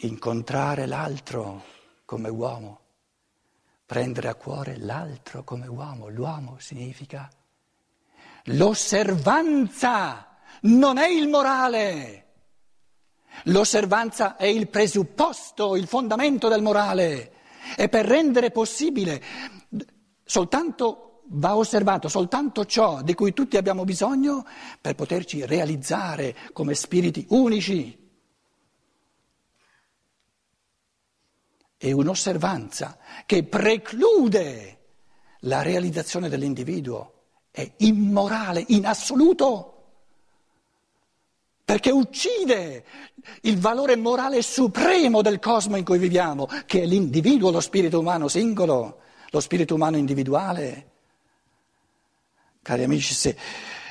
incontrare l'altro come uomo, prendere a cuore l'altro come uomo. L'uomo significa l'osservanza, non è il morale. L'osservanza è il presupposto, il fondamento del morale. E per rendere possibile soltanto va osservato soltanto ciò di cui tutti abbiamo bisogno per poterci realizzare come spiriti unici. È un'osservanza che preclude la realizzazione dell'individuo, è immorale in assoluto perché uccide il valore morale supremo del cosmo in cui viviamo, che è l'individuo, lo spirito umano singolo, lo spirito umano individuale. Cari amici, se,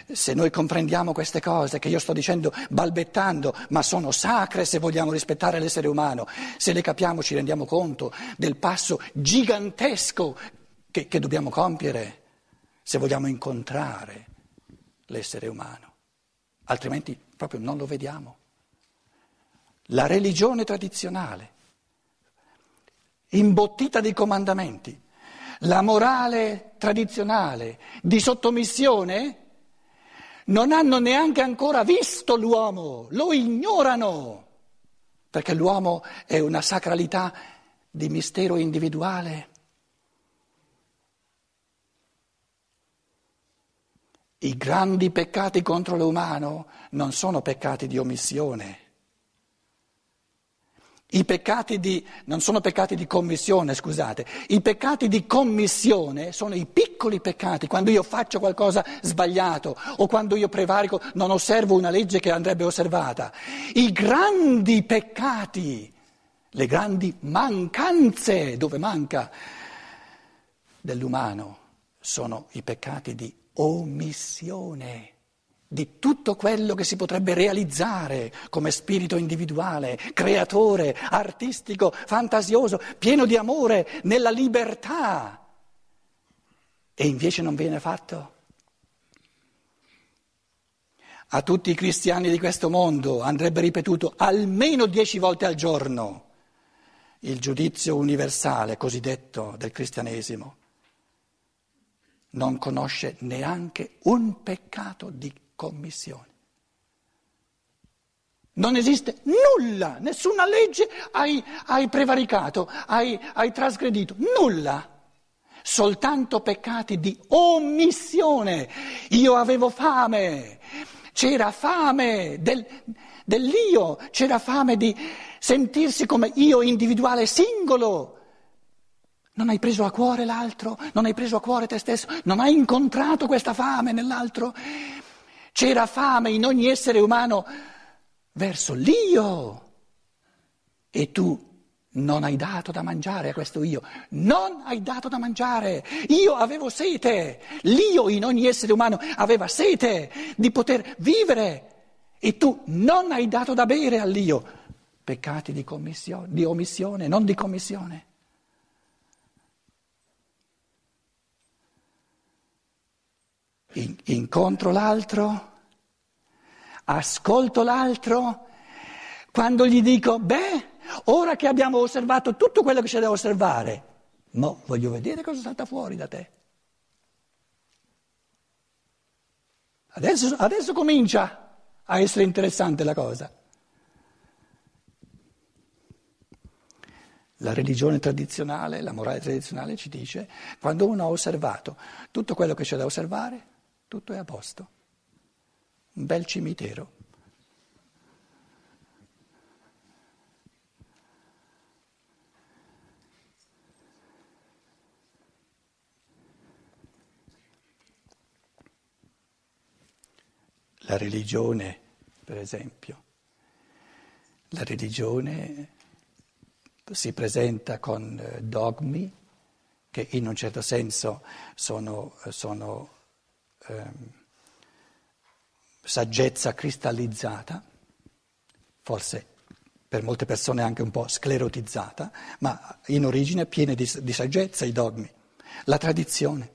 se noi comprendiamo queste cose che io sto dicendo balbettando, ma sono sacre se vogliamo rispettare l'essere umano, se le capiamo ci rendiamo conto del passo gigantesco che, che dobbiamo compiere se vogliamo incontrare l'essere umano altrimenti proprio non lo vediamo. La religione tradizionale, imbottita di comandamenti, la morale tradizionale di sottomissione, non hanno neanche ancora visto l'uomo, lo ignorano, perché l'uomo è una sacralità di mistero individuale I grandi peccati contro l'umano non sono peccati di omissione. I peccati di, non sono peccati di commissione, scusate, i peccati di commissione sono i piccoli peccati, quando io faccio qualcosa sbagliato o quando io prevarico, non osservo una legge che andrebbe osservata. I grandi peccati, le grandi mancanze, dove manca dell'umano, sono i peccati di omissione di tutto quello che si potrebbe realizzare come spirito individuale, creatore, artistico, fantasioso, pieno di amore, nella libertà. E invece non viene fatto. A tutti i cristiani di questo mondo andrebbe ripetuto almeno dieci volte al giorno il giudizio universale cosiddetto del cristianesimo non conosce neanche un peccato di commissione. Non esiste nulla, nessuna legge hai, hai prevaricato, hai, hai trasgredito, nulla soltanto peccati di omissione. Io avevo fame, c'era fame del, dell'io, c'era fame di sentirsi come io individuale singolo. Non hai preso a cuore l'altro, non hai preso a cuore te stesso, non hai incontrato questa fame nell'altro. C'era fame in ogni essere umano verso l'io e tu non hai dato da mangiare a questo io, non hai dato da mangiare. Io avevo sete, l'io in ogni essere umano aveva sete di poter vivere e tu non hai dato da bere all'io. Peccati di, di omissione, non di commissione. Incontro l'altro, ascolto l'altro, quando gli dico, beh, ora che abbiamo osservato tutto quello che c'è da osservare, mo voglio vedere cosa salta fuori da te. Adesso, adesso comincia a essere interessante la cosa. La religione tradizionale, la morale tradizionale ci dice, quando uno ha osservato tutto quello che c'è da osservare, tutto è a posto. Un bel cimitero. La religione, per esempio, la religione si presenta con eh, dogmi che in un certo senso sono, sono Ehm, saggezza cristallizzata, forse per molte persone anche un po' sclerotizzata, ma in origine piena di, di saggezza i dogmi, la tradizione.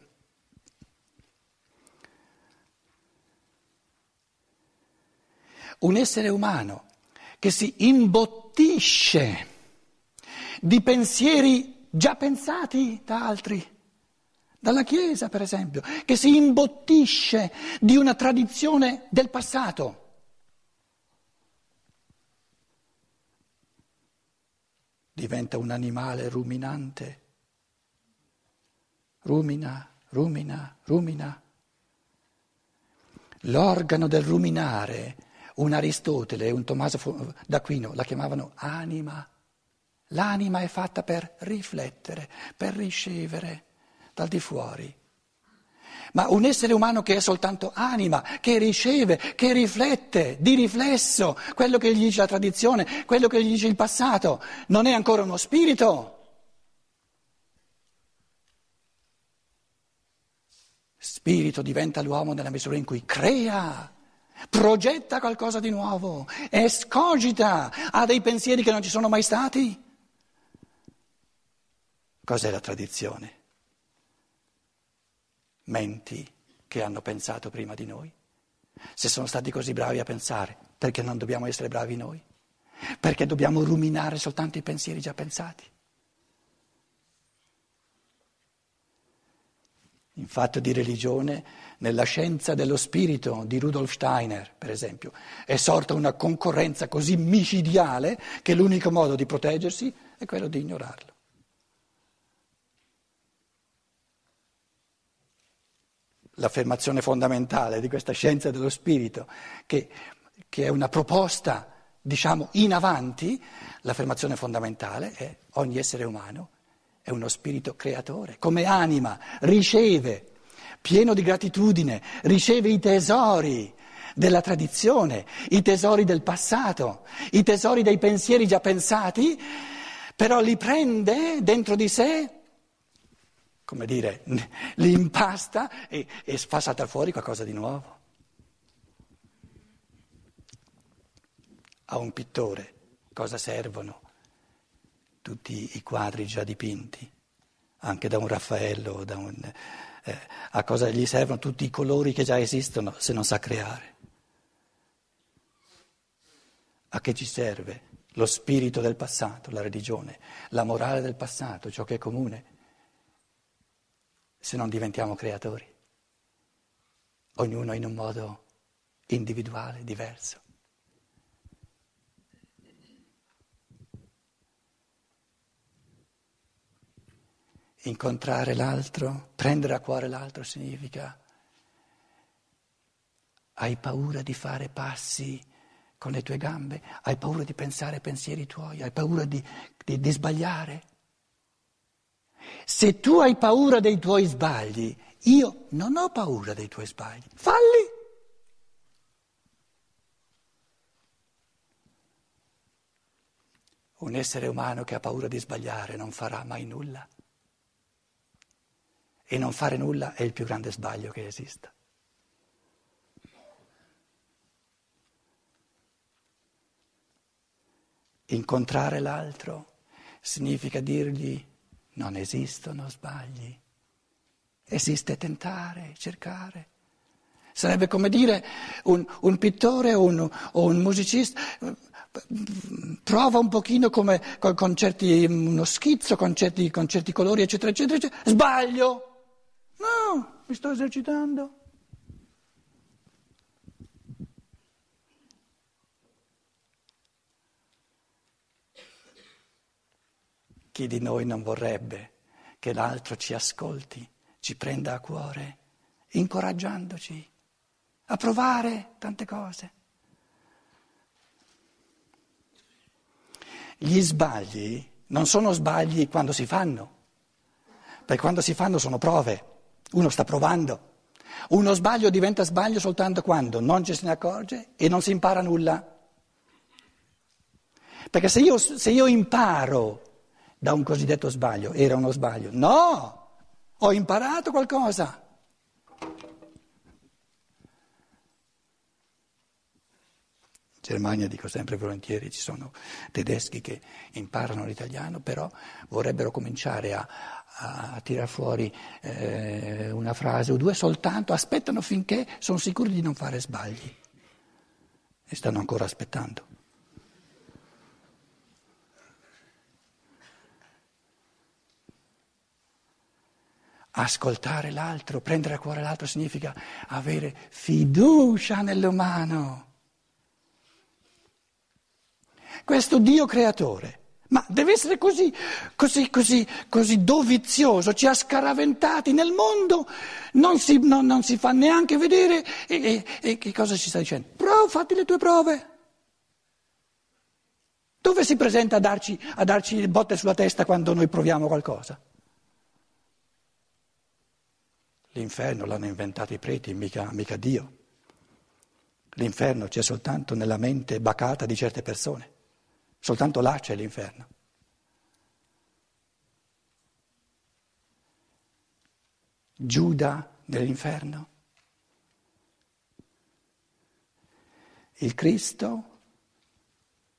Un essere umano che si imbottisce di pensieri già pensati da altri, dalla Chiesa per esempio, che si imbottisce di una tradizione del passato. Diventa un animale ruminante, rumina, rumina, rumina. L'organo del ruminare, un Aristotele e un Tommaso d'Aquino la chiamavano anima. L'anima è fatta per riflettere, per ricevere dal di fuori. Ma un essere umano che è soltanto anima, che riceve, che riflette di riflesso quello che gli dice la tradizione, quello che gli dice il passato, non è ancora uno spirito. Spirito diventa l'uomo nella misura in cui crea, progetta qualcosa di nuovo, escogita, ha dei pensieri che non ci sono mai stati. Cos'è la tradizione? Menti che hanno pensato prima di noi. Se sono stati così bravi a pensare, perché non dobbiamo essere bravi noi? Perché dobbiamo ruminare soltanto i pensieri già pensati? In fatto di religione, nella scienza dello spirito di Rudolf Steiner, per esempio, è sorta una concorrenza così micidiale che l'unico modo di proteggersi è quello di ignorarlo. L'affermazione fondamentale di questa scienza dello spirito, che, che è una proposta, diciamo, in avanti, l'affermazione fondamentale è ogni essere umano è uno spirito creatore, come anima, riceve, pieno di gratitudine, riceve i tesori della tradizione, i tesori del passato, i tesori dei pensieri già pensati, però li prende dentro di sé come dire, li impasta e, e fa saltare fuori qualcosa di nuovo. A un pittore cosa servono tutti i quadri già dipinti, anche da un Raffaello, da un, eh, a cosa gli servono tutti i colori che già esistono se non sa creare? A che ci serve lo spirito del passato, la religione, la morale del passato, ciò che è comune? Se non diventiamo creatori, ognuno in un modo individuale, diverso. Incontrare l'altro, prendere a cuore l'altro significa hai paura di fare passi con le tue gambe, hai paura di pensare pensieri tuoi, hai paura di, di, di sbagliare. Se tu hai paura dei tuoi sbagli, io non ho paura dei tuoi sbagli. Falli. Un essere umano che ha paura di sbagliare non farà mai nulla. E non fare nulla è il più grande sbaglio che esista. Incontrare l'altro significa dirgli non esistono sbagli. Esiste tentare, cercare. Sarebbe come dire un, un pittore o un, o un, musicista prova un pochino come, con, con certi, uno schizzo, con certi, con certi colori, eccetera, eccetera, eccetera. Sbaglio! No, mi sto esercitando. Chi di noi non vorrebbe che l'altro ci ascolti, ci prenda a cuore, incoraggiandoci a provare tante cose? Gli sbagli non sono sbagli quando si fanno, perché quando si fanno sono prove, uno sta provando. Uno sbaglio diventa sbaglio soltanto quando non ci se ne accorge e non si impara nulla. Perché se io, se io imparo da un cosiddetto sbaglio. Era uno sbaglio. No, ho imparato qualcosa. In Germania, dico sempre volentieri, ci sono tedeschi che imparano l'italiano, però vorrebbero cominciare a, a tirar fuori eh, una frase o due soltanto, aspettano finché sono sicuri di non fare sbagli e stanno ancora aspettando. Ascoltare l'altro, prendere a cuore l'altro significa avere fiducia nell'umano. Questo Dio creatore, ma deve essere così, così, così, così dovizioso, ci ha scaraventati nel mondo, non si, non, non si fa neanche vedere e, e, e, che cosa ci sta dicendo? Prova, fatti le tue prove. Dove si presenta a darci, a darci botte sulla testa quando noi proviamo qualcosa? L'inferno l'hanno inventato i preti, mica, mica Dio. L'inferno c'è soltanto nella mente bacata di certe persone. Soltanto là c'è l'inferno. Giuda nell'inferno. Il Cristo,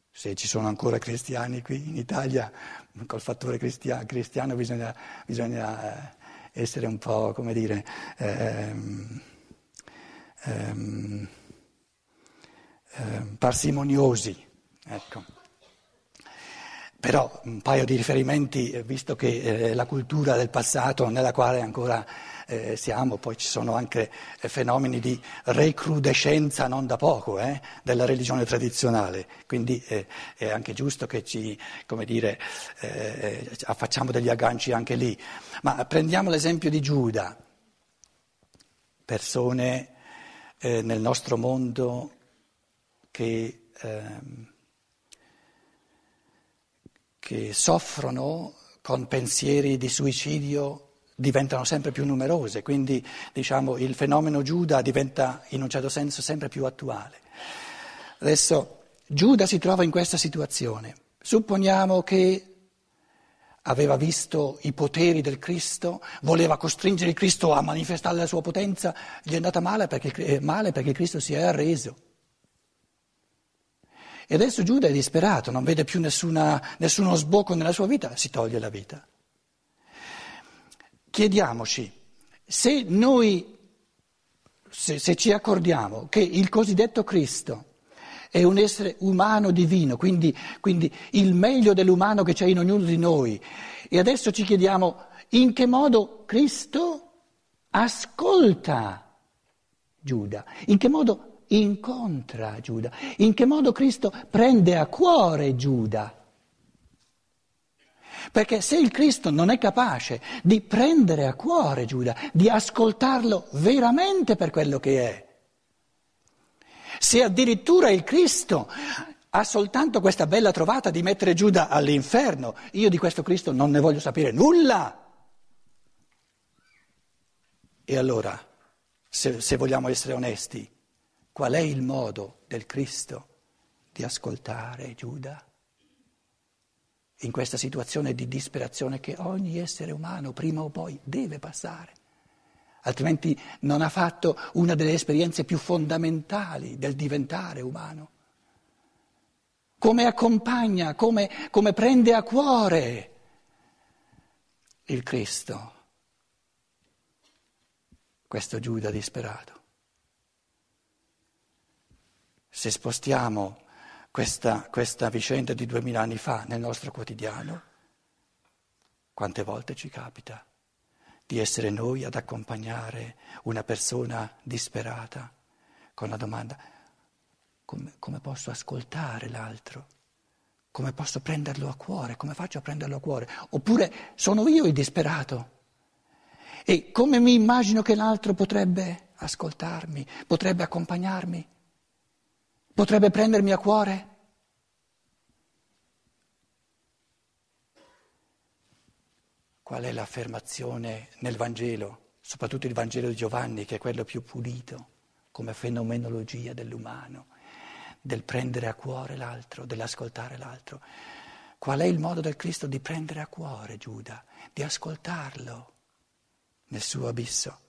se ci sono ancora cristiani qui in Italia, col fattore cristiano, cristiano bisogna, bisogna eh, essere un po', come dire, ehm, ehm, ehm, parsimoniosi. Ecco. Però un paio di riferimenti, eh, visto che eh, la cultura del passato nella quale ancora eh, siamo, poi ci sono anche eh, fenomeni di recrudescenza non da poco eh, della religione tradizionale, quindi eh, è anche giusto che ci, dire, facciamo degli agganci anche lì. Ma prendiamo l'esempio di Giuda, persone nel nostro mondo che... Ehm, che soffrono con pensieri di suicidio diventano sempre più numerose, quindi diciamo, il fenomeno Giuda diventa in un certo senso sempre più attuale. Adesso Giuda si trova in questa situazione. Supponiamo che aveva visto i poteri del Cristo, voleva costringere il Cristo a manifestare la sua potenza, gli è andata male perché, eh, male perché Cristo si è arreso. E adesso Giuda è disperato, non vede più nessuna, nessuno sbocco nella sua vita, si toglie la vita. Chiediamoci, se noi, se, se ci accordiamo che il cosiddetto Cristo è un essere umano divino, quindi, quindi il meglio dell'umano che c'è in ognuno di noi, e adesso ci chiediamo in che modo Cristo ascolta Giuda, in che modo incontra Giuda, in che modo Cristo prende a cuore Giuda. Perché se il Cristo non è capace di prendere a cuore Giuda, di ascoltarlo veramente per quello che è, se addirittura il Cristo ha soltanto questa bella trovata di mettere Giuda all'inferno, io di questo Cristo non ne voglio sapere nulla. E allora, se, se vogliamo essere onesti, Qual è il modo del Cristo di ascoltare Giuda? In questa situazione di disperazione che ogni essere umano prima o poi deve passare, altrimenti non ha fatto una delle esperienze più fondamentali del diventare umano. Come accompagna, come, come prende a cuore il Cristo, questo Giuda disperato. Se spostiamo questa, questa vicenda di duemila anni fa nel nostro quotidiano, quante volte ci capita di essere noi ad accompagnare una persona disperata con la domanda come, come, posso ascoltare l'altro? Come posso prenderlo a cuore? Come faccio a prenderlo a cuore? Oppure sono io il disperato? E come mi immagino che l'altro potrebbe ascoltarmi, potrebbe accompagnarmi? Potrebbe prendermi a cuore? Qual è l'affermazione nel Vangelo, soprattutto il Vangelo di Giovanni, che è quello più pulito come fenomenologia dell'umano, del prendere a cuore l'altro, dell'ascoltare l'altro? Qual è il modo del Cristo di prendere a cuore Giuda, di ascoltarlo nel suo abisso?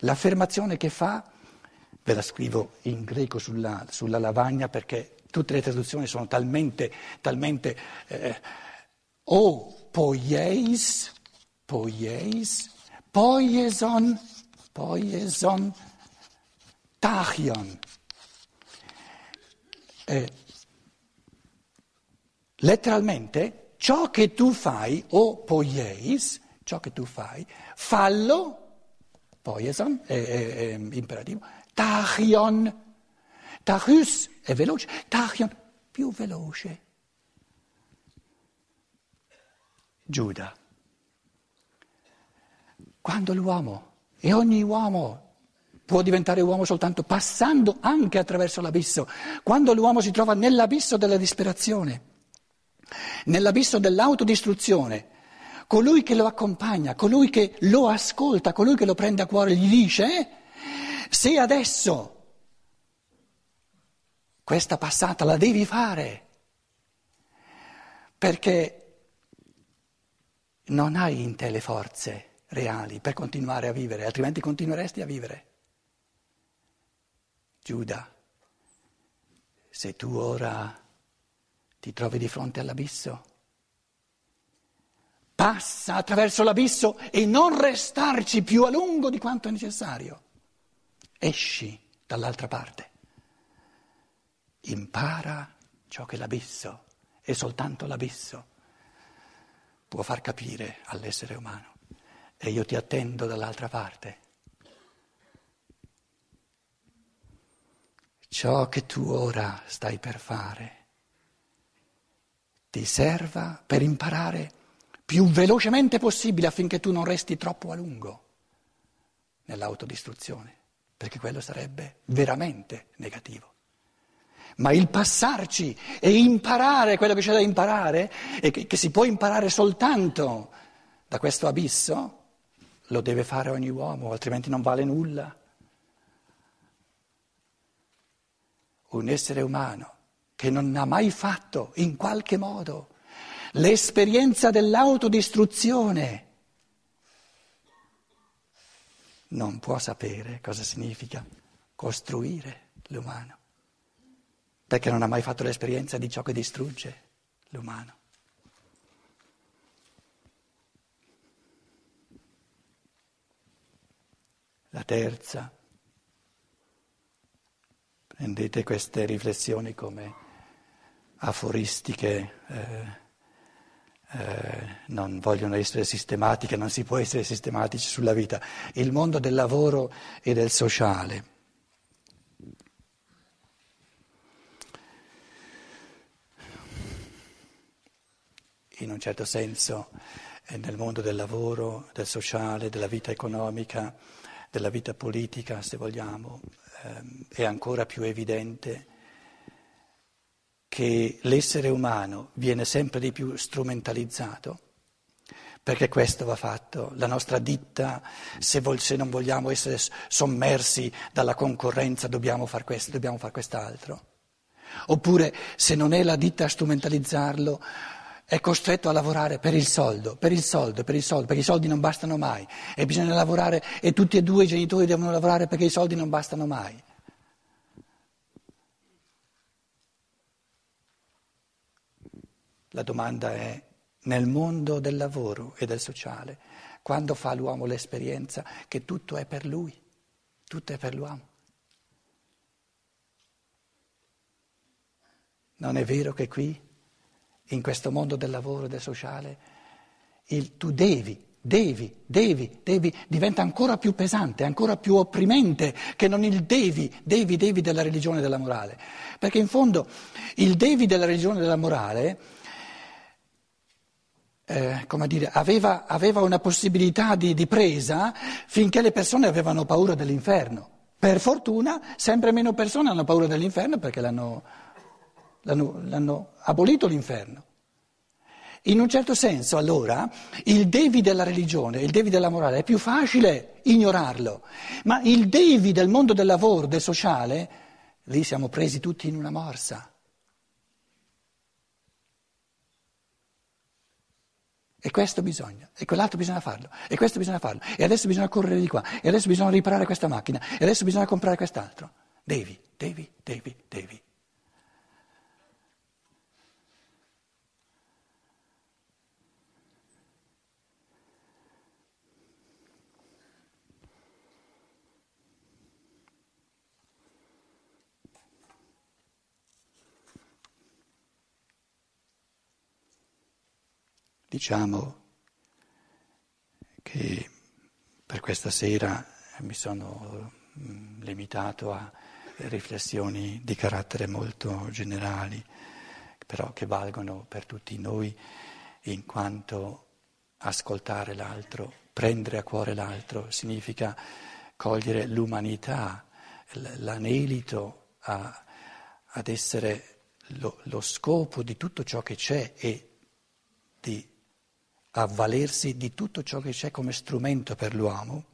L'affermazione che fa ve la scrivo in greco sulla, sulla lavagna perché tutte le traduzioni sono talmente, talmente eh, o poieis, poieis, poieson, poieson, tachion. Eh, letteralmente, ciò che tu fai, o poieis, ciò che tu fai, fallo, poieson è, è, imperativo, tachion, tachus è veloce, tachion più veloce. Giuda. Quando l'uomo, e ogni uomo può diventare uomo soltanto passando anche attraverso l'abisso, quando l'uomo si trova nell'abisso della disperazione, nell'abisso dell'autodistruzione, colui che lo accompagna, colui che lo ascolta, colui che lo prende a cuore, gli dice, se adesso questa passata la devi fare, perché non hai in te le forze reali per continuare a vivere, altrimenti continueresti a vivere. Giuda, se tu ora ti trovi di fronte all'abisso, passa attraverso l'abisso e non restarci più a lungo di quanto è necessario. Esci dall'altra parte. Impara ciò che l'abisso, e soltanto l'abisso può far capire all'essere umano. E io ti attendo dall'altra parte. Ciò che tu ora stai per fare ti serva per imparare più velocemente possibile affinché tu non resti troppo a lungo nell'autodistruzione, perché quello sarebbe veramente negativo ma il passarci e imparare quello che c'è da imparare e che, che si può imparare soltanto da questo abisso, lo deve fare ogni uomo, altrimenti non vale nulla. Un essere umano che non ha mai fatto in qualche modo l'esperienza dell'autodistruzione non può sapere cosa significa costruire l'umano perché non ha mai fatto l'esperienza di ciò che distrugge l'umano. La terza, prendete queste riflessioni come aforistiche, eh, eh, non vogliono essere sistematiche, non si può essere sistematici sulla vita. Il mondo del lavoro e del sociale in un certo senso eh, nel mondo del lavoro, del sociale, della vita economica, della vita politica, se vogliamo, ehm, è ancora più evidente che l'essere umano viene sempre di più strumentalizzato, perché questo va fatto. La nostra ditta, se, vol- se non vogliamo essere sommersi dalla concorrenza, dobbiamo fare questo, dobbiamo fare quest'altro. Oppure se non è la ditta a strumentalizzarlo, è costretto a lavorare per il soldo, per il soldo, per il soldo, perché i soldi non bastano mai e bisogna lavorare e tutti e due i genitori devono lavorare perché i soldi non bastano mai. La domanda è, nel mondo del lavoro e del sociale, quando fa l'uomo l'esperienza che tutto è per lui, tutto è per l'uomo? Non è vero che qui in questo mondo del lavoro e del sociale, il tu devi, devi, devi, devi diventa ancora più pesante, ancora più opprimente che non il devi, devi, devi della religione e della morale. Perché in fondo il devi della religione e della morale, eh, come dire, aveva, aveva, una possibilità di, di presa finché le persone avevano paura dell'inferno. Per fortuna sempre meno persone hanno paura dell'inferno perché l'hanno l'hanno, l'hanno abolito l'inferno. In un certo senso, allora, il devi della religione, il devi della morale, è più facile ignorarlo, ma il devi del mondo del lavoro, del sociale, lì siamo presi tutti in una morsa. E questo bisogna, e quell'altro bisogna farlo, e questo bisogna farlo, e adesso bisogna correre di qua, e adesso bisogna riparare questa macchina, e adesso bisogna comprare quest'altro. Devi, devi, devi, devi. Diciamo, E per questa sera mi sono mm, limitato a riflessioni di carattere molto generali, però che valgono per tutti noi in quanto ascoltare l'altro, prendere a cuore l'altro, significa cogliere l'umanità, l'anelito a, ad essere lo, lo scopo di tutto ciò che c'è e di avvalersi di tutto ciò che c'è come strumento per l'uomo,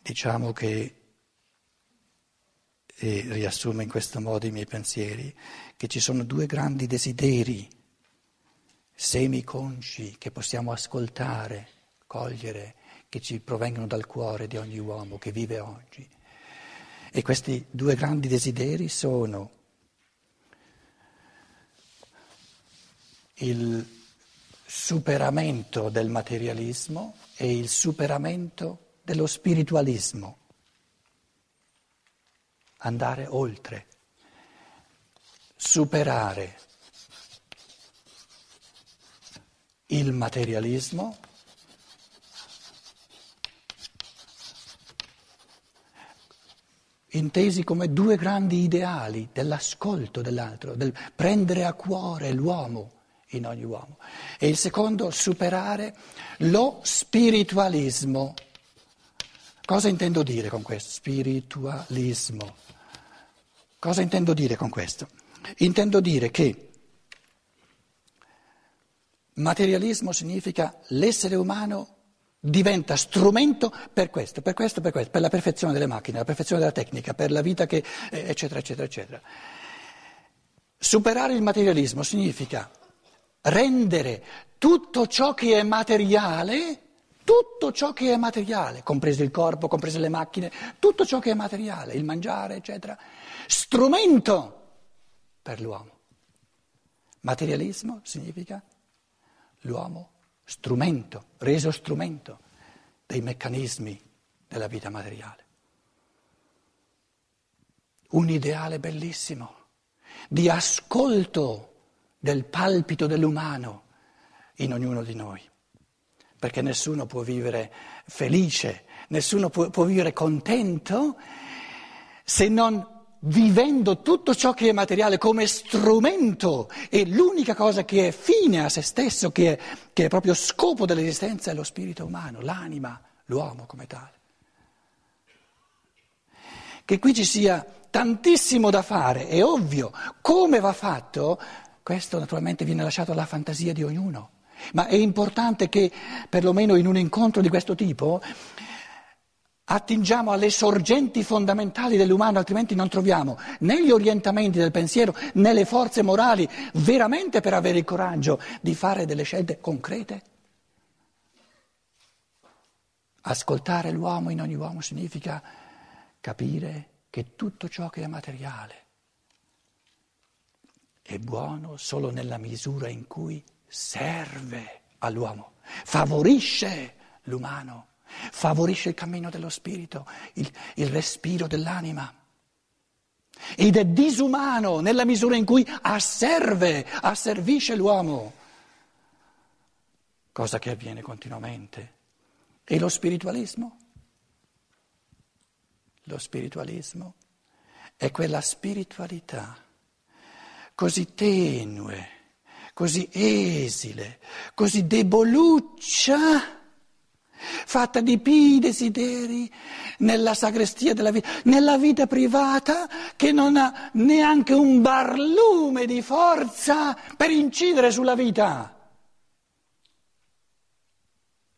diciamo che, e riassumo in questo modo i miei pensieri, che ci sono due grandi desideri semiconsci che possiamo ascoltare, cogliere, che ci provengono dal cuore di ogni uomo che vive oggi. E questi due grandi desideri sono il superamento del materialismo e il superamento dello spiritualismo. Andare oltre, superare il materialismo intesi come due grandi ideali dell'ascolto dell'altro, del prendere a cuore l'uomo in ogni uomo. E il secondo, superare lo spiritualismo. Cosa intendo dire con questo? Spiritualismo. Cosa intendo dire con questo? Intendo dire che materialismo significa l'essere umano diventa strumento per questo, per questo, per questo, per la perfezione delle macchine, la perfezione della tecnica, per la vita che... eccetera, eccetera, eccetera. Superare il materialismo significa rendere tutto ciò che è materiale, tutto ciò che è materiale, compreso il corpo, comprese le macchine, tutto ciò che è materiale, il mangiare, eccetera, strumento per l'uomo. Materialismo significa l'uomo strumento, reso strumento dei meccanismi della vita materiale. Un ideale bellissimo di ascolto del palpito dell'umano in ognuno di noi, perché nessuno può vivere felice, nessuno può, può vivere contento se non vivendo tutto ciò che è materiale come strumento e l'unica cosa che è fine a se stesso, che è, che è proprio scopo dell'esistenza, è lo spirito umano, l'anima, l'uomo come tale. Che qui ci sia tantissimo da fare, è ovvio, come va fatto questo naturalmente viene lasciato alla fantasia di ognuno, ma è importante che perlomeno in un incontro di questo tipo attingiamo alle sorgenti fondamentali dell'umano, altrimenti non troviamo né gli orientamenti del pensiero né le forze morali veramente per avere il coraggio di fare delle scelte concrete. Ascoltare l'uomo in ogni uomo significa capire che tutto ciò che è materiale è buono solo nella misura in cui serve all'uomo, favorisce l'umano, favorisce il cammino dello spirito, il, il respiro dell'anima. Ed è disumano nella misura in cui asserve, asservisce l'uomo, cosa che avviene continuamente. E lo spiritualismo? Lo spiritualismo è quella spiritualità così tenue, così esile, così deboluccia, fatta di pii desideri nella sagrestia della vita, nella vita privata che non ha neanche un barlume di forza per incidere sulla vita.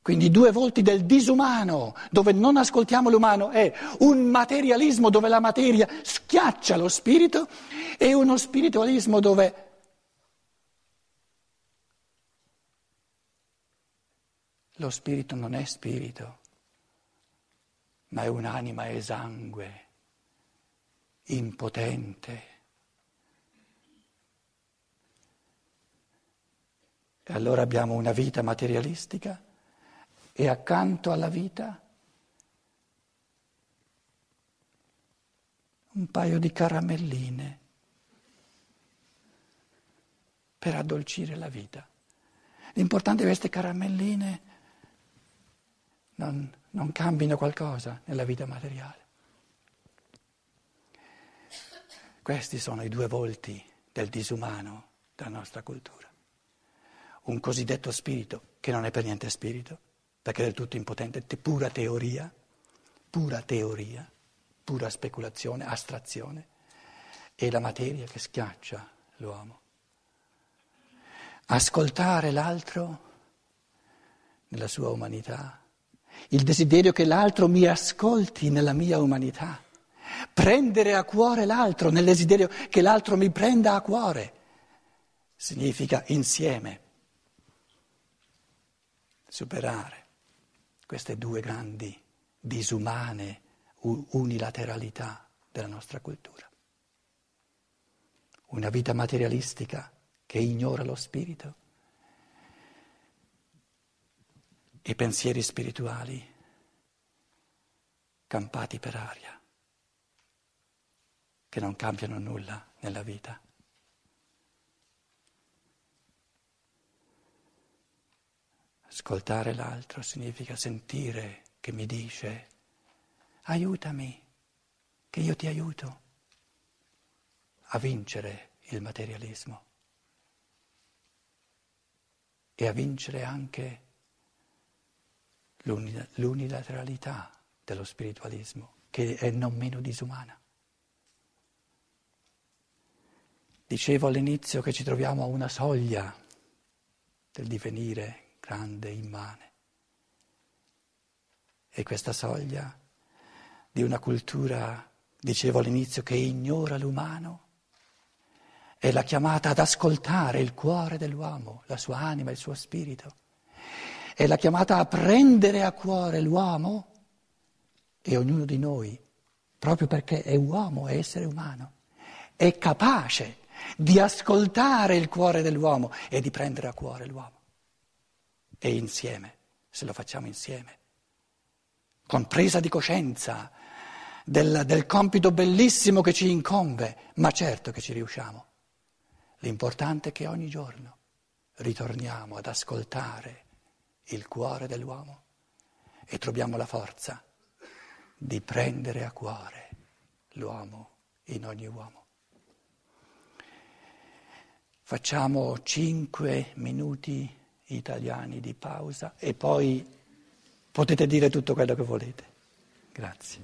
Quindi due volti del disumano, dove non ascoltiamo l'umano, è un materialismo dove la materia schiaccia lo spirito e uno spiritualismo dove lo spirito non è spirito, ma è un'anima esangue, impotente. E allora abbiamo una vita materialistica e accanto alla vita un paio di caramelline per addolcire la vita. L'importante è che queste caramelline non, non cambino qualcosa nella vita materiale. Questi sono i due volti del disumano della nostra cultura. Un cosiddetto spirito che non è per niente spirito, perché è del tutto impotente, pura teoria, pura teoria, pura speculazione, astrazione, e la materia che schiaccia l'uomo. Ascoltare l'altro nella sua umanità, il desiderio che l'altro mi ascolti nella mia umanità, prendere a cuore l'altro nel desiderio che l'altro mi prenda a cuore, significa insieme superare queste due grandi disumane unilateralità della nostra cultura. Una vita materialistica che ignora lo spirito e pensieri spirituali campati per aria, che non cambiano nulla nella vita. Ascoltare l'altro significa sentire che mi dice aiutami, che io ti aiuto a vincere il materialismo e a vincere anche l'unilateralità dello spiritualismo, che è non meno disumana. Dicevo all'inizio che ci troviamo a una soglia del divenire grande, immane. E questa soglia di una cultura, dicevo all'inizio, che ignora l'umano, è la chiamata ad ascoltare il cuore dell'uomo, la sua anima, il suo spirito. È la chiamata a prendere a cuore l'uomo e ognuno di noi, proprio perché è uomo, è essere umano, è capace di ascoltare il cuore dell'uomo e di prendere a cuore l'uomo e insieme, se lo facciamo insieme, con presa di coscienza del, del compito bellissimo che ci incombe, ma certo che ci riusciamo. L'importante è che ogni giorno ritorniamo ad ascoltare il cuore dell'uomo e troviamo la forza di prendere a cuore l'uomo in ogni uomo. Facciamo cinque minuti italiani di pausa e poi potete dire tutto quello che volete. Grazie.